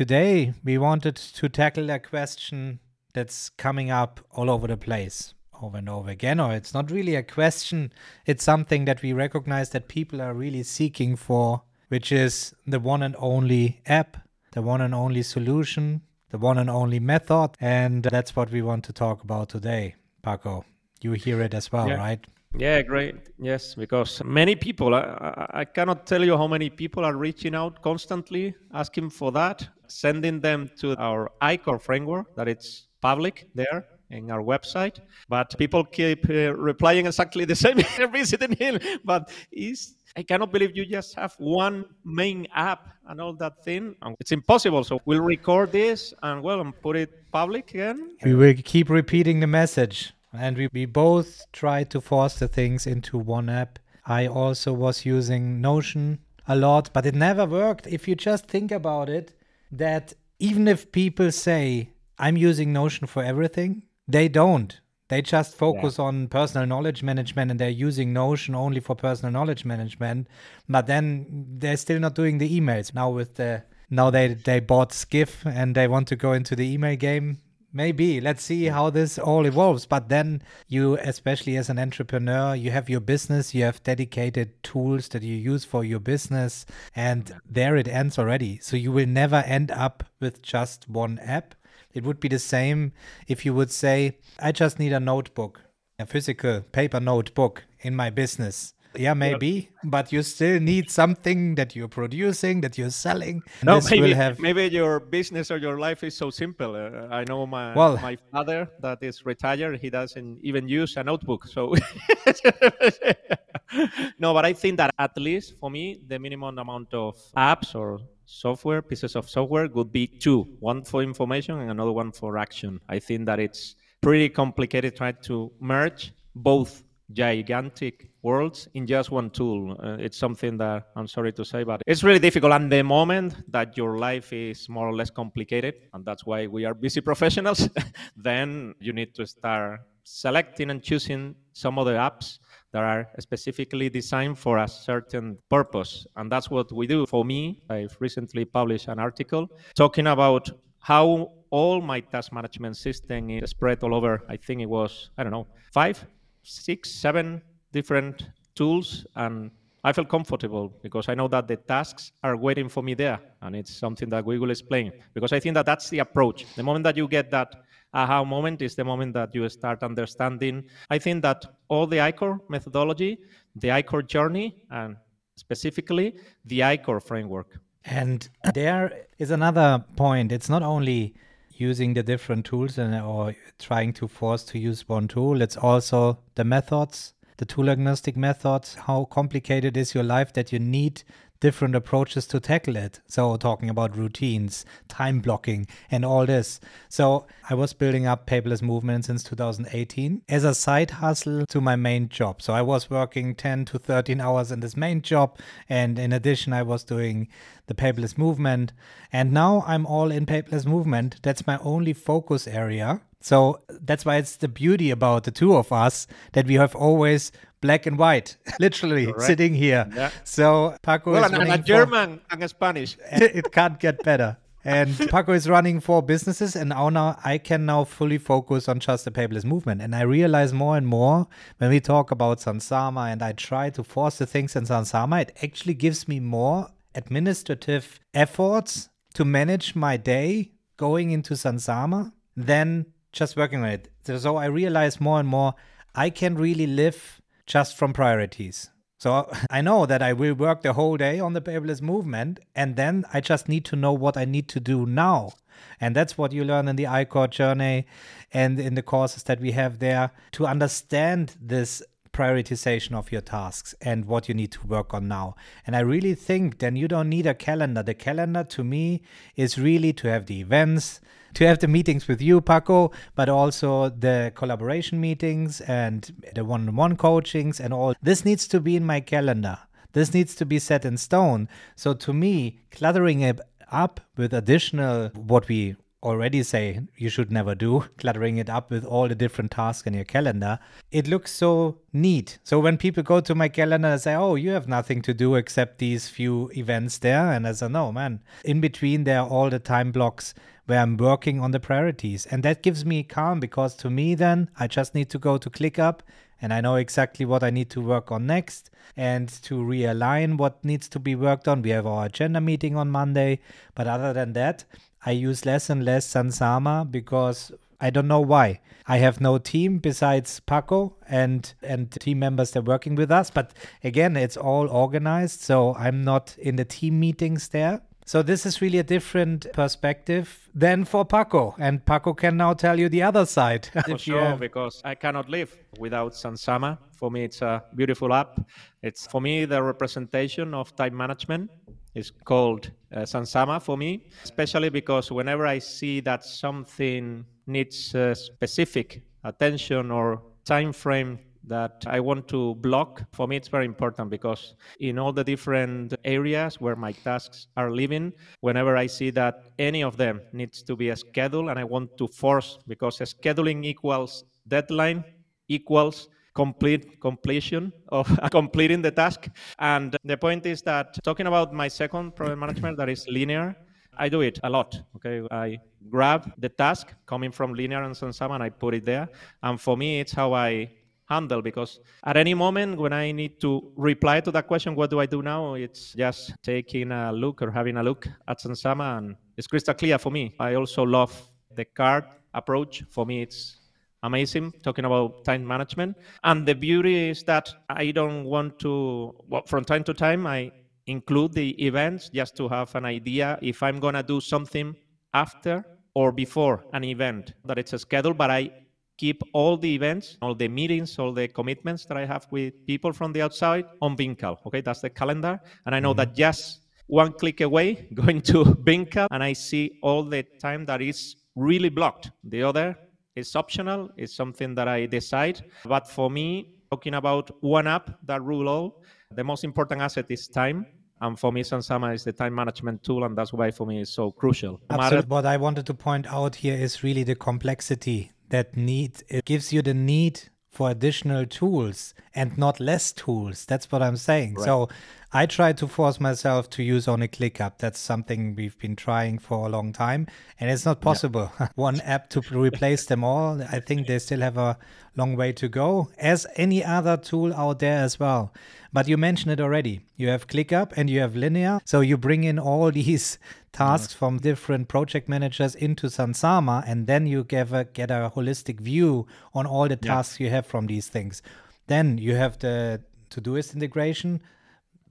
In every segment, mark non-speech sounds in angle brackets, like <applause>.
Today, we wanted to tackle a question that's coming up all over the place over and over again, or it's not really a question, it's something that we recognize that people are really seeking for, which is the one and only app, the one and only solution, the one and only method. And that's what we want to talk about today. Paco, you hear it as well, yeah. right? Yeah, great. Yes, because many people, I, I, cannot tell you how many people are reaching out constantly asking for that, sending them to our ICOR framework that it's public there in our website. But people keep uh, replying exactly the <laughs> same, visiting him. But is I cannot believe you just have one main app and all that thing. It's impossible. So we'll record this and well and put it public again. We will keep repeating the message and we, we both tried to force the things into one app. I also was using Notion a lot, but it never worked. If you just think about it, that even if people say, I'm using Notion for everything, they don't. They just focus yeah. on personal knowledge management and they're using Notion only for personal knowledge management. But then they're still not doing the emails. Now with the now they they bought Skiff and they want to go into the email game maybe. Let's see how this all evolves. But then you especially as an entrepreneur you have your business you have dedicated tools that you use for your business and there it ends already. So you will never end up with just one app. It would be the same if you would say i just need a notebook a physical paper notebook in my business yeah, maybe, but you still need something that you're producing, that you're selling. No, maybe, have... maybe your business or your life is so simple. Uh, I know my well, my father that is retired. He doesn't even use a notebook. So <laughs> no, but I think that at least for me, the minimum amount of apps or software pieces of software would be two: one for information and another one for action. I think that it's pretty complicated trying to merge both gigantic worlds in just one tool. Uh, it's something that I'm sorry to say, but it's really difficult. And the moment that your life is more or less complicated, and that's why we are busy <laughs> professionals, <laughs> then you need to start selecting and choosing some of the apps that are specifically designed for a certain purpose. And that's what we do. For me, I've recently published an article talking about how all my task management system is spread all over, I think it was, I don't know, five six, seven different tools and I feel comfortable because I know that the tasks are waiting for me there, and it's something that we will explain. Because I think that that's the approach. The moment that you get that aha moment is the moment that you start understanding. I think that all the ICOR methodology, the ICOR journey, and specifically the ICOR framework. And there is another point. It's not only using the different tools and or trying to force to use one tool. It's also the methods, the tool agnostic methods. How complicated is your life that you need different approaches to tackle it. So, talking about routines, time blocking, and all this. So, I was building up paperless movement since 2018 as a side hustle to my main job. So, I was working 10 to 13 hours in this main job. And in addition, I was doing the paperless movement. And now I'm all in paperless movement. That's my only focus area. So that's why it's the beauty about the two of us that we have always black and white, <laughs> literally Correct. sitting here. Yeah. So Paco well, is and, a German and a Spanish. <laughs> it can't get better. And <laughs> Paco is running four businesses, and now I can now fully focus on just the paperless movement. And I realize more and more when we talk about Sunsama, and I try to force the things in Sunsama, it actually gives me more administrative efforts to manage my day going into Sunsama than just working on it. So I realize more and more I can really live just from priorities. So <laughs> I know that I will work the whole day on the paperless movement, and then I just need to know what I need to do now. And that's what you learn in the ICOR journey and in the courses that we have there to understand this prioritization of your tasks and what you need to work on now. And I really think then you don't need a calendar. The calendar to me is really to have the events, to have the meetings with you, Paco, but also the collaboration meetings and the one on one coachings and all. This needs to be in my calendar. This needs to be set in stone. So to me, cluttering it up with additional what we already say you should never do, <laughs> cluttering it up with all the different tasks in your calendar. It looks so neat. So when people go to my calendar and say, Oh, you have nothing to do except these few events there. And I say, No, man, in between there are all the time blocks where I'm working on the priorities. And that gives me calm because to me, then I just need to go to ClickUp and I know exactly what I need to work on next and to realign what needs to be worked on. We have our agenda meeting on Monday, but other than that, I use less and less Sunsama because I don't know why. I have no team besides Paco and and team members that are working with us. But again, it's all organized, so I'm not in the team meetings there. So this is really a different perspective than for Paco, and Paco can now tell you the other side. For <laughs> sure, because I cannot live without Sunsama. For me, it's a beautiful app. It's for me the representation of time management is called uh, Sunsama for me, especially because whenever I see that something needs uh, specific attention or time frame that I want to block, for me it's very important because in all the different areas where my tasks are living, whenever I see that any of them needs to be a schedule and I want to force because scheduling equals deadline equals complete completion of <laughs> completing the task. And the point is that talking about my second project management that is linear, I do it a lot. Okay, I grab the task coming from linear and Sunsama and I put it there. And for me, it's how I handle because at any moment when I need to reply to that question, what do I do now? It's just taking a look or having a look at Sunsama and it's crystal clear for me. I also love the card approach. For me, it's amazing talking about time management and the beauty is that i don't want to well, from time to time i include the events just to have an idea if i'm going to do something after or before an event that it's a schedule but i keep all the events all the meetings all the commitments that i have with people from the outside on Vimcal. okay that's the calendar and i know mm-hmm. that just one click away <laughs> going to Vimcal, and i see all the time that is really blocked the other is optional, it's something that I decide. But for me, talking about one app that rule all, the most important asset is time. And for me, Sunsama is the time management tool, and that's why for me it's so crucial. Absolutely. What I wanted to point out here is really the complexity that need it gives you the need for additional tools and not less tools. That's what I'm saying. Right. So I try to force myself to use only ClickUp. That's something we've been trying for a long time, and it's not possible. Yeah. <laughs> One app to replace them all. I think they still have a long way to go, as any other tool out there as well. But you mentioned it already. You have ClickUp and you have Linear. So you bring in all <laughs> these tasks from different project managers into Sunsama, and then you get a, get a holistic view on all the tasks yeah. you have from these things. Then you have the Todoist integration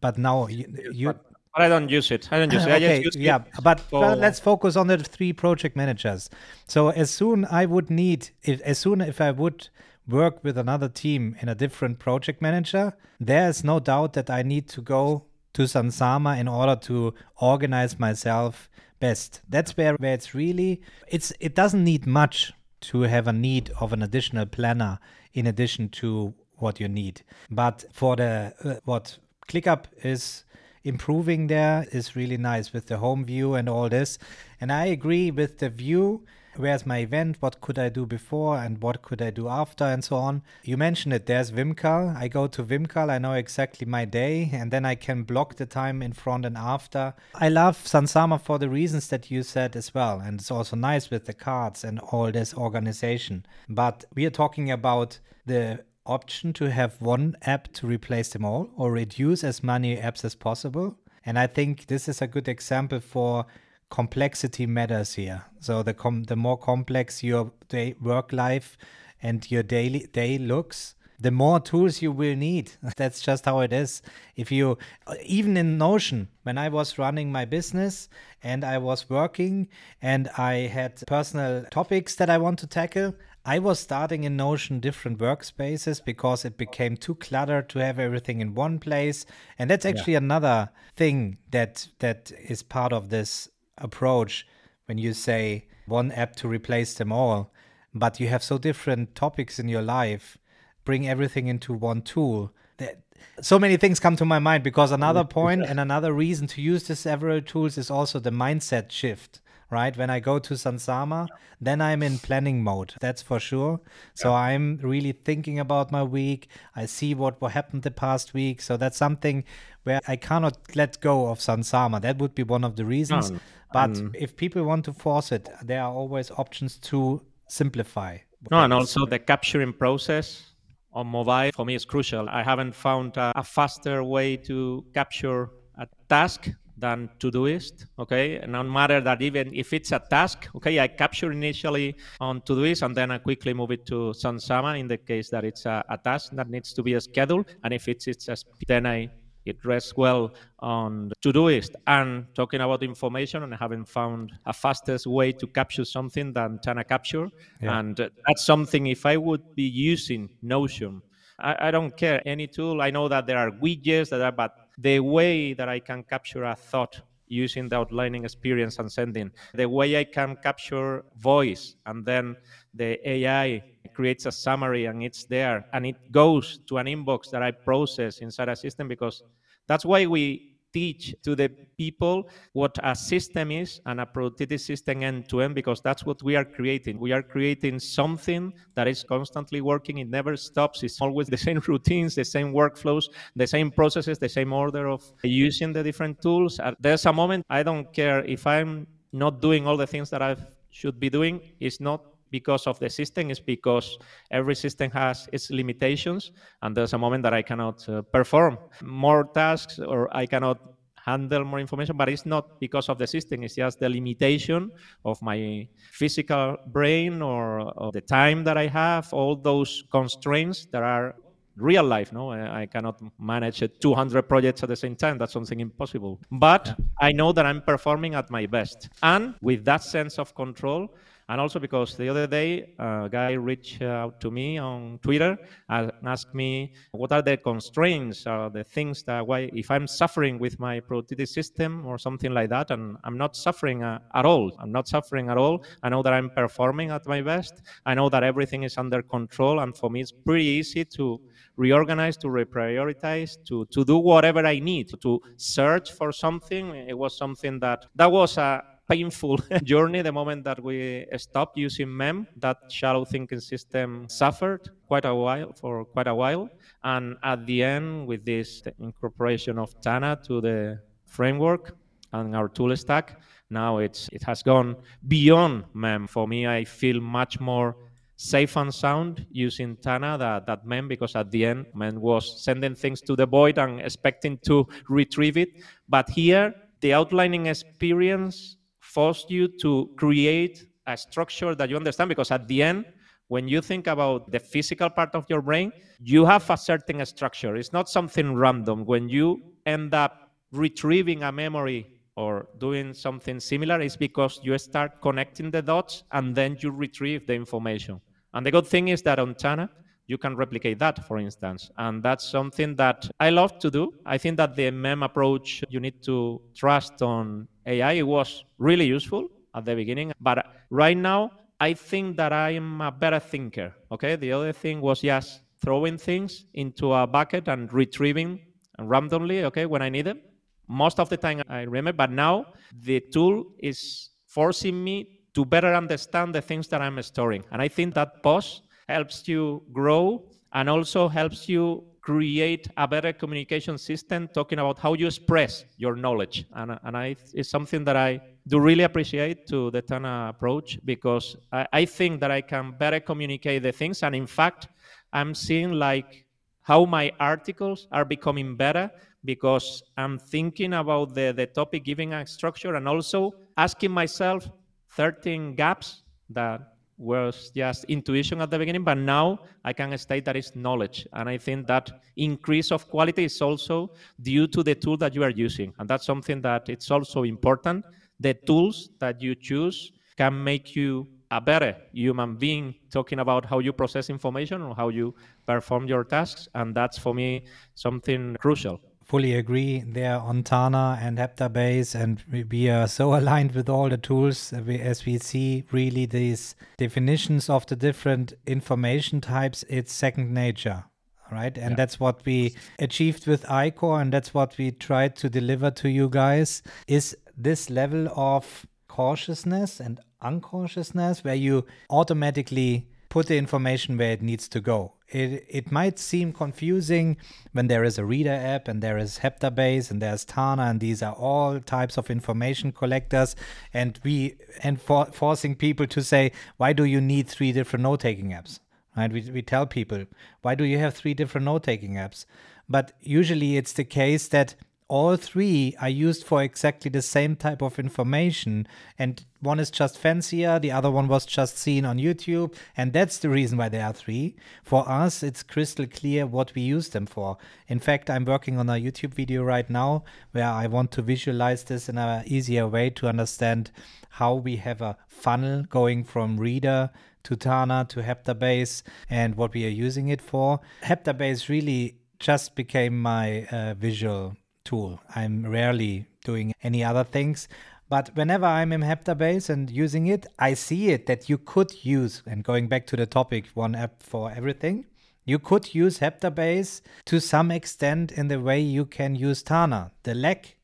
but now you, you but, but, I don't use it. I don't use it. <laughs> okay, yeah, but for... let's focus on the three project managers. So as soon I would need, if, as soon if I would work with another team in a different project manager, there is no doubt that I need to go to Sunsama in order to organize myself best. That's where, where it's really it's it doesn't need much to have a need of an additional planner in addition to what you need. But for the uh, what ClickUp is improving there is really nice with the home view and all this. And I agree with the view. Where's my event? What could I do before and what could I do after and so on? You mentioned it. There's Vimcal. I go to Vimcal. I know exactly my day and then I can block the time in front and after. I love Sunsama for the reasons that you said as well. And it's also nice with the cards and all this organization. But we are talking about the option to have one app to replace them all or reduce as many apps as possible. And I think this is a good example for complexity matters here. So the com- the more complex your day work life and your daily day looks, the more tools you will need. <laughs> That's just how it is. If you, uh, even in Notion, when I was running my business and I was working and I had personal topics that I want to tackle, I was starting in Notion different workspaces because it became too cluttered to have everything in one place. And that's actually yeah. another thing that that is part of this approach when you say one app to replace them all, but you have so different topics in your life, bring everything into one tool. That so many things come to my mind because another <laughs> point and another reason to use the several tools is also the mindset shift right? When I go to Sunsama, then I'm in planning mode. That's for sure. So yeah. I'm really thinking about my week. I see what what happened the past week. So that's something where I cannot let go of Sunsama. That would be one of the reasons. Um, but um, if people want to force it, there are always options to simplify. No, and also the capturing process on mobile for me is crucial. I haven't found a, a faster way to capture a task than Todoist. Okay, and no matter that even if it's a task, okay, I capture initially on Todoist and then I quickly move it to Sunsama in the case that it's a, a task that needs to be scheduled. And if it's it's a, then I it rests well on Todoist. And talking about information and having found a fastest way to capture something than Tana Capture. Yeah. And that's something if I would be using Notion, I, I don't care any tool. I know that there are widgets that are, but the way that I can capture a thought using the outlining experience and sending, the way I can capture voice and then the AI creates a summary and it's there and it goes to an inbox that I process inside a system because that's why we teach to the people what a system is and a productivity system end to end because that's what we are creating. We are creating something that is constantly working. It never stops. It's always the same <laughs> routines, the same workflows, the same processes, the same order of using the different tools. Uh, there's a moment I don't care if I'm not doing all the things that I should be doing. It's not because of the system is because every system has its limitations and there's a moment that i cannot uh, perform more tasks or i cannot handle more information but it's not because of the system it's just the limitation of my physical brain or, or the time that i have all those constraints that are real life no? I, I cannot manage 200 projects at the same time that's something impossible. But i know that i'm performing at my best. And with that sense of control and also because the other day a guy reached out to me on Twitter and asked me what are the constraints or the things that why if I'm suffering with my productivity system or something like that, and I'm not suffering uh, at all. I'm not suffering at all. I know that I'm performing at my best. I know that everything is under control, and for me it's pretty easy to reorganize, to reprioritize, to to do whatever I need, to search for something. It was something that that was a painful <laughs> journey the moment that we stopped using mem that shallow thinking system suffered quite a while for quite a while and at the end with this incorporation of tana to the framework and our tool stack now it's it has gone beyond mem for me i feel much more safe and sound using Tana that, that mem because at the end mem was sending things to the void and expecting to retrieve it. But here the outlining experience force you to create a structure that you understand because at the end when you think about the physical part of your brain you have a certain structure it's not something random when you end up retrieving a memory or doing something similar it's because you start connecting the dots and then you retrieve the information and the good thing is that on Tana, you can replicate that, for instance. And that's something that I love to do. I think that the MEM approach, you need to trust on AI. Was really useful at the beginning. But right now, I think that I am a better thinker. Okay. The other thing was just throwing things into a bucket and retrieving randomly, okay, when I need them. Most of the time I remember, but now the tool is forcing me to better understand the things that I'm storing. And I think that pause helps you grow and also helps you create a better communication system talking about how you express your knowledge. And, and I, it's something that i do really appreciate to the tana approach because I, I think that i can better communicate the things. And in fact i'm seeing like how my articles are becoming better because i'm thinking about the, the topic giving a structure and also asking myself 13 gaps that was just intuition at the beginning, but now I can state that it's knowledge. And I think that increase of quality is also due to the tool that you are using. And that's something that it's also important. The tools that you choose can make you a better human being talking about how you process information or how you perform your tasks. And that's for me something crucial fully agree there on Tana and Heptabase, and we are so <laughs> aligned with all the tools uh, as we see really these definitions of the different information types. It's second nature, right? And yeah. that's what we achieved with ICOR, and that's what we tried to deliver to you guys. Is this level of cautiousness and uncautiousness where you automatically put the information where it needs to go. It, it might seem confusing when there is a reader app and there is Heptabase and there's Tana and these are all types of information collectors and we and for, forcing people to say why do you need three different note-taking apps? Right? We, we tell people why do you have three different note-taking apps? But usually it's the case that all three are used for exactly the same type of information. And one is just fancier the other one was just seen on youtube and that's the reason why there are three. For us it's crystal clear what we use them for. In fact i'm working on a youtube video right now where i want to visualize this in an easier way to understand how we have a funnel going from reader to Tana to Heptabase and what we are using it for. Heptabase really just became my uh, visual tool. I'm rarely doing any other things. But whenever I'm in Heptabase and using it, I see it that you could use, and going back to the topic, one app for everything, you could use Heptabase to some extent in the way you can use Tana. The lack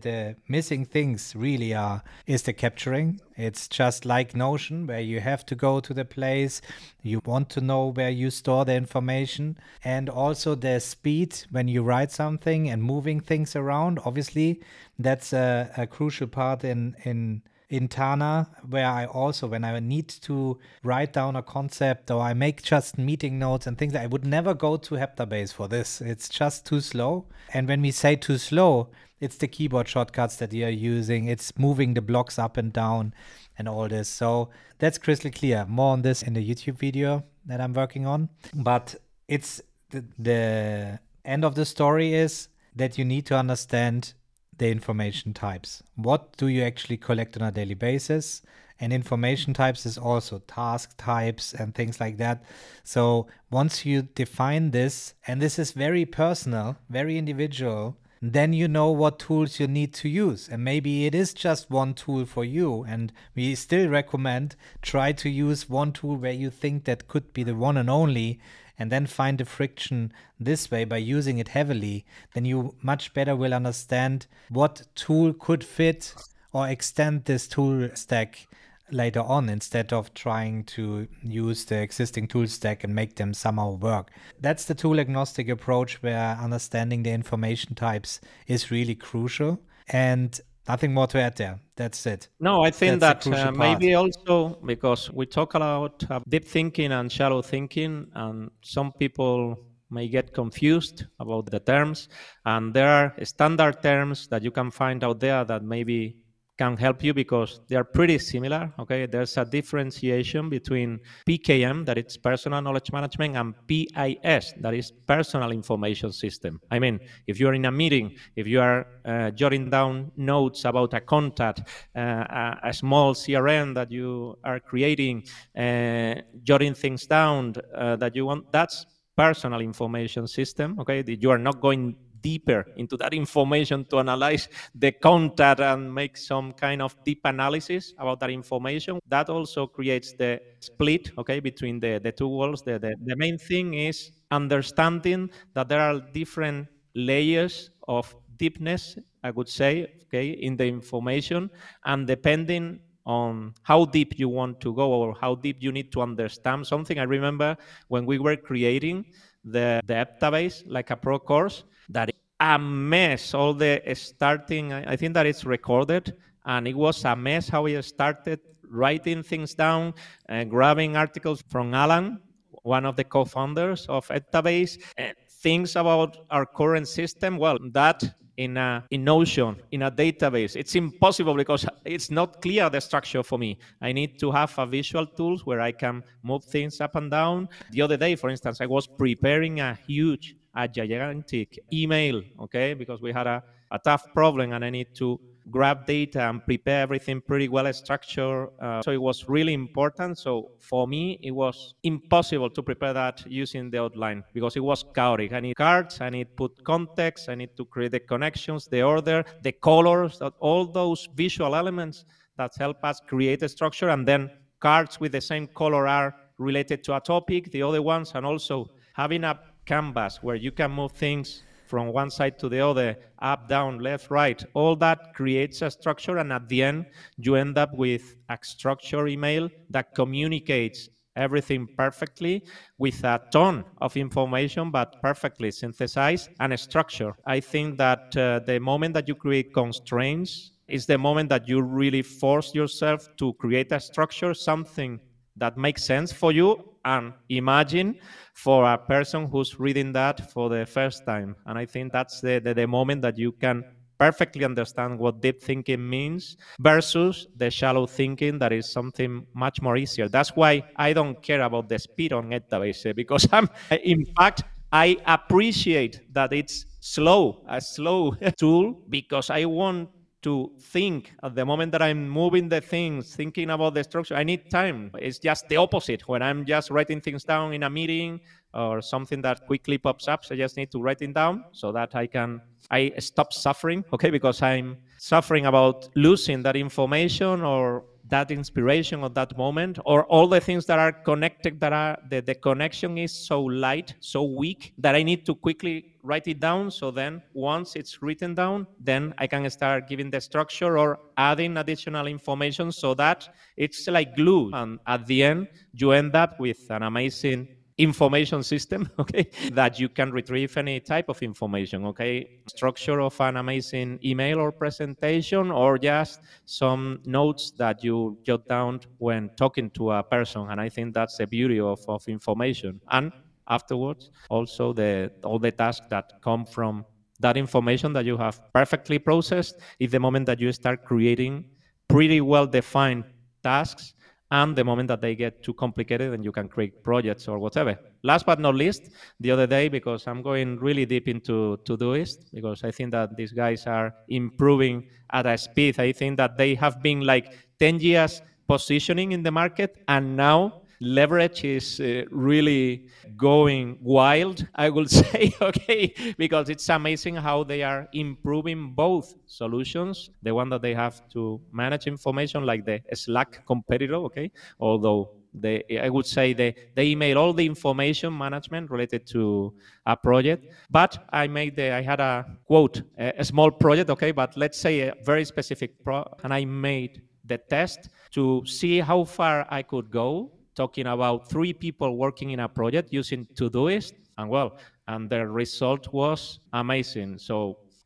the missing things really are is the capturing. It's just like Notion, where you have to go to the place, you want to know where you store the information, and also the speed when you write something and moving things around. Obviously, that's a, a crucial part in in in Tana, where I also, when I need to write down a concept or I make just meeting notes and things, I would never go to Heptabase for this. It's just too slow. And when we say too slow, it's the keyboard shortcuts that you're using, it's moving the blocks up and down and all this. So that's crystal clear. More on this in the YouTube video that I'm working on. But it's the, the end of the story is that you need to understand the information types. What do you actually collect on a daily basis? And information types is also task types and things like that. So once you define this, and this is very personal, very individual, then you know what tools you need to use. And maybe it is just one tool for you. And we still recommend try to use one tool where you think that could be the one and only and then find the friction this way by using it heavily, then you much better will understand what tool could fit or extend this tool stack later on instead of trying to use the existing tool stack and make them somehow work. That's the tool agnostic approach where understanding the information types is really crucial. And nothing more to add there. That's it. No, I think That's that uh, maybe also because we talk about deep thinking and shallow thinking, and some people may get confused about the terms. And there are standard terms that you can find out there that maybe can help you because they are pretty similar. Okay, there's a differentiation between PKM, that is personal knowledge management, and PIS, that is personal information system. I mean, if you're in a meeting, if you are uh, jotting down notes about a contact, uh, a, a, small CRM that you are creating, uh, jotting things down uh, that you want, that's personal information system. Okay, you are not going deeper into that information to analyze the content and make some kind of deep analysis about that information. That also creates the split, okay, between the, the two worlds. The, the, the main thing is understanding that there are different layers of deepness, I would say, okay, in the information, and depending on how deep you want to go or how deep you need to understand something. I remember when we were creating the, the Heptabase, like a pro course, that a mess. All the starting, I think that it's recorded, and it was a mess how we started writing things down, and grabbing articles from Alan, one of the co-founders of Heptabase, and things about our current system. Well, that in a in Notion in a database. It's impossible because it's not clear the structure for me. I need to have a visual tools where I can move things up and down. The other day, for instance, I was preparing a huge a gigantic email, okay, because we had a, a tough problem and I need to grab data and prepare everything pretty well structured. Uh, so it was really important. So for me, it was impossible to prepare that using the outline because it was chaotic. I need cards, I need put context, I need to create the connections, the order, the colors, all those visual elements that help us create a structure. And then cards with the same color are related to a topic, the other ones, and also having a canvas where you can move things from one side to the other, up, down, left, right. All that creates a structure, and at the end, you end up with a structure email that communicates everything perfectly with a ton of information, but perfectly synthesized and structured. I think that uh, the moment that you create constraints is the moment that you really force yourself to create a structure, something that makes sense for you. And imagine for a person who's reading that for the first time. And I think that's the, the, the moment that you can perfectly understand what deep thinking means versus the shallow thinking that is something much more easier. That's why I don't care about the speed on Heptabase eh, because I'm, in fact, I appreciate that it's slow, a slow <laughs> tool because I want to think at the moment that I'm moving the things, thinking about the structure. I need time. It's just the opposite. When I'm just writing things down in a meeting or something that quickly pops up, so I just need to write it down so that I can I stop suffering, okay, because I'm suffering about losing that information or that inspiration of that moment or all the things that are connected that are the, the connection is so light so weak that i need to quickly write it down. So then once it's written down then i can start giving the structure or adding additional information so that it's like glue. And at the end you end up with an amazing information system, <laughs> okay, that you can retrieve any type of information, okay, structure of an amazing email or presentation, or just some notes that you jot down when talking to a person. And I think that's the beauty of, of information. And afterwards, also the all the tasks that come from that information that you have perfectly processed is the moment that you start creating pretty well defined tasks and the moment that they get too complicated and you can create projects or whatever. Last but not least, the other day, because I'm going really deep into Todoist, because I think that these guys are improving at a speed. I think that they have been like 10 years positioning in the market and now leverage is uh, really going wild, I would <laughs> say, okay, because it's amazing how they are improving both solutions. The one that they have to manage information, like the Slack competitor, okay, although they, I would say they, they email all the information management related to a project. But I made the, I had a quote, a, a small project, okay, but let's say a very specific pro, and I made the test to see how far I could go talking about three people working in a project using Todoist, and well, and the result was amazing. So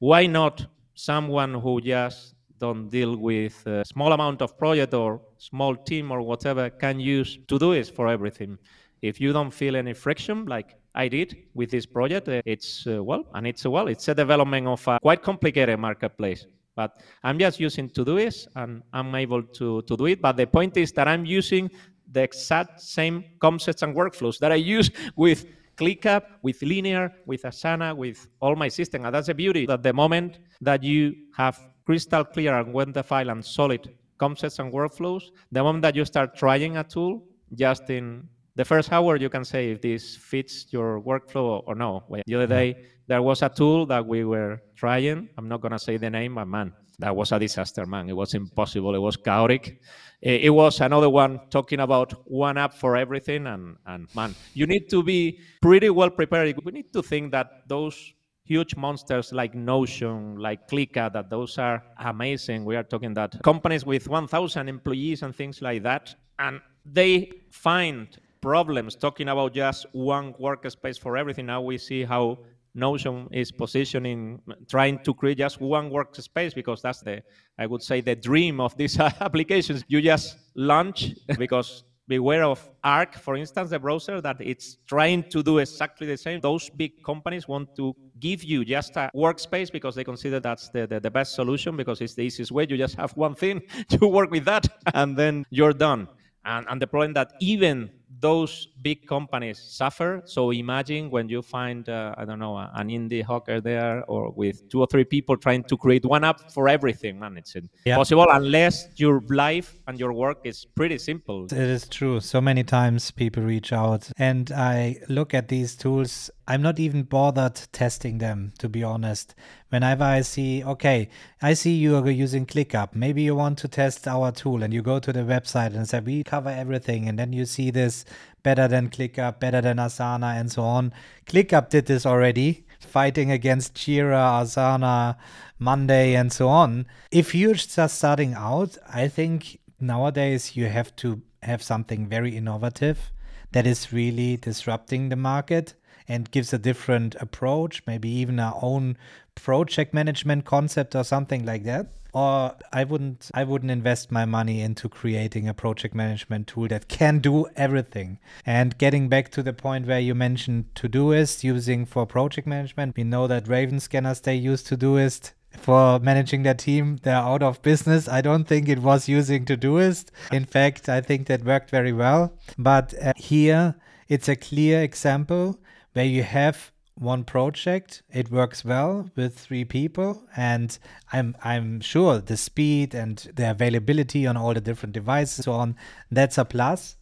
why not someone who just don't deal with a small amount of project or small team or whatever can use Todoist for everything? If you don't feel any friction, like I did with this project, uh, it's uh, well, and it's well, it's a development of a quite complicated marketplace. But I'm just using Todoist and I'm able to, to do it. But the point is that I'm using the exact same concepts and workflows that I use with ClickUp, with Linear, with Asana, with all my system. And that's the beauty that the moment that you have crystal clear and well defined and solid concepts and workflows, the moment that you start trying a tool, just in the first hour, you can say if this fits your workflow or no. The other day, there was a tool that we were trying. I'm not going to say the name, but man, that was a disaster, man. It was impossible. It was chaotic. Eh, it was another one talking about one app for everything. And, and man, you need to be pretty well prepared. We need to think that those huge monsters like Notion, like ClickUp, that those are amazing. We are talking that companies with 1,000 employees and things like that. And they find problems talking about just one workspace for everything. Now we see how Notion is mm-hmm. positioning, trying to create just one workspace because that's the, I would say, the dream of these <laughs> applications. You just launch <laughs> because beware of Arc, for instance, the browser that it's trying to do exactly the same. Those big companies want to give you just a workspace because they consider that's the, the, the best solution because it's the easiest way. You just have one thing <laughs> to work with that and then you're done. And, and the problem that even those big companies suffer. So imagine when you find, uh, I don't know, an indie hacker there or with two or three people trying to create one app for everything. Man, it's impossible yeah. unless your life and your work is pretty simple. It is true. So many times people reach out and I look at these tools. I'm not even bothered testing them, to be honest. Whenever I see, okay, I see you are using ClickUp. Maybe you want to test our tool and you go to the website and say, we cover everything. And then you see this better than ClickUp, better than Asana, and so on. ClickUp did this already fighting against Jira, Asana, Monday, and so on. If you're just starting out, I think nowadays you have to have something very innovative that is really disrupting the market and gives a different approach, maybe even our own project management concept or something like that. Or I wouldn't I wouldn't invest my money into creating a project management tool that can do everything. And getting back to the point where you mentioned Todoist using for project management, we know that Raven scanners they use Todoist for managing their team. They're out of business. I don't think it was using Todoist. In fact, I think that worked very well. But uh, here, it's a clear example where you have one project it works well with three people and i'm i'm sure the speed and the availability on all the different devices so on that's a plus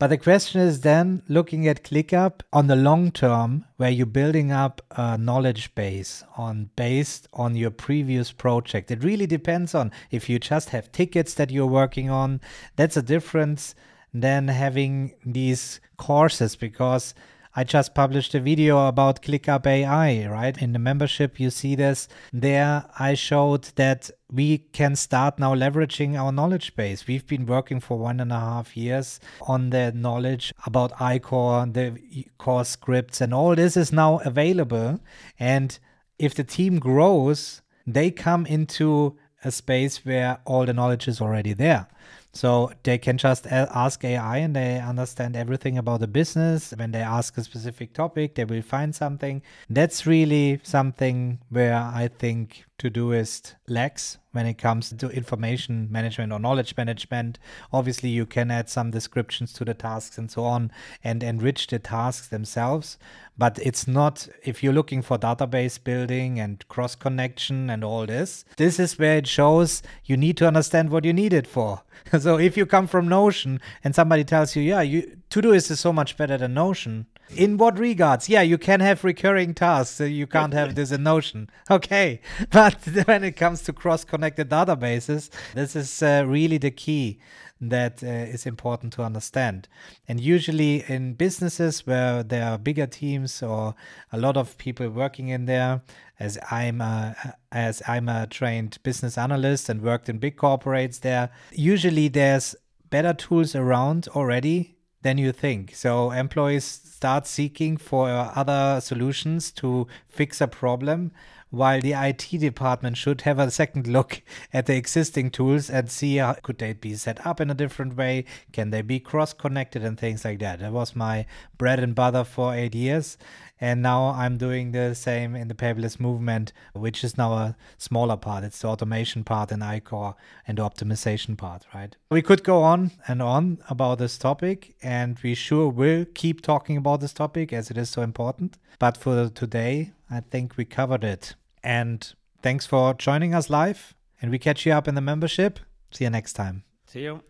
but the question is then looking at ClickUp on the long term, where you're building up a knowledge base on based on your previous project. It really depends on if you just have tickets that you're working on. That's a difference than having these courses because I just published a video about ClickUp AI, right? In the membership, you see this. There, I showed that we can start now leveraging our knowledge base. We've been working for one and a half years on the knowledge about ICOR, the core scripts, and all this is now available. And if the team grows, they come into a space where all the knowledge is already there. So they can just ask AI and they understand everything about the business. When they ask a specific topic, they will find something. That's really something where I think Todoist lacks when it comes to information management or knowledge management. Obviously, you can add some descriptions to the tasks and so on and enrich the tasks themselves. But it's not, if you're looking for database building and cross connection and all this, this is where it shows you need to understand what you need it for. <laughs> so if you come from Notion and somebody tells you, yeah, you, Todoist is so much better than Notion, in what regards? Yeah, you can have recurring tasks. So you can't have this in Notion. <laughs> Okay. <laughs> But when it comes to cross connected databases, this is uh, really the key that uh, is important to understand. And usually in businesses where there are bigger teams or a lot of people working in there, as I'm a, as I'm a trained business analyst and worked in big corporates there, usually there's better tools around already than you think. So employees start seeking for other solutions to fix a problem while the IT department should have a second look at the existing tools and see how could they be set up in a different way can they be cross connected and things like that that was my bread and butter for eight years and now I'm doing the same in the paperless movement, which is now a smaller part. It's the automation part in ICOR and the optimization part, right? We could go on and on about this topic, and we sure will keep talking about this topic as it is so important. But for today, I think we covered it. And thanks for joining us live. And we catch you up in the membership. See you next time. See you.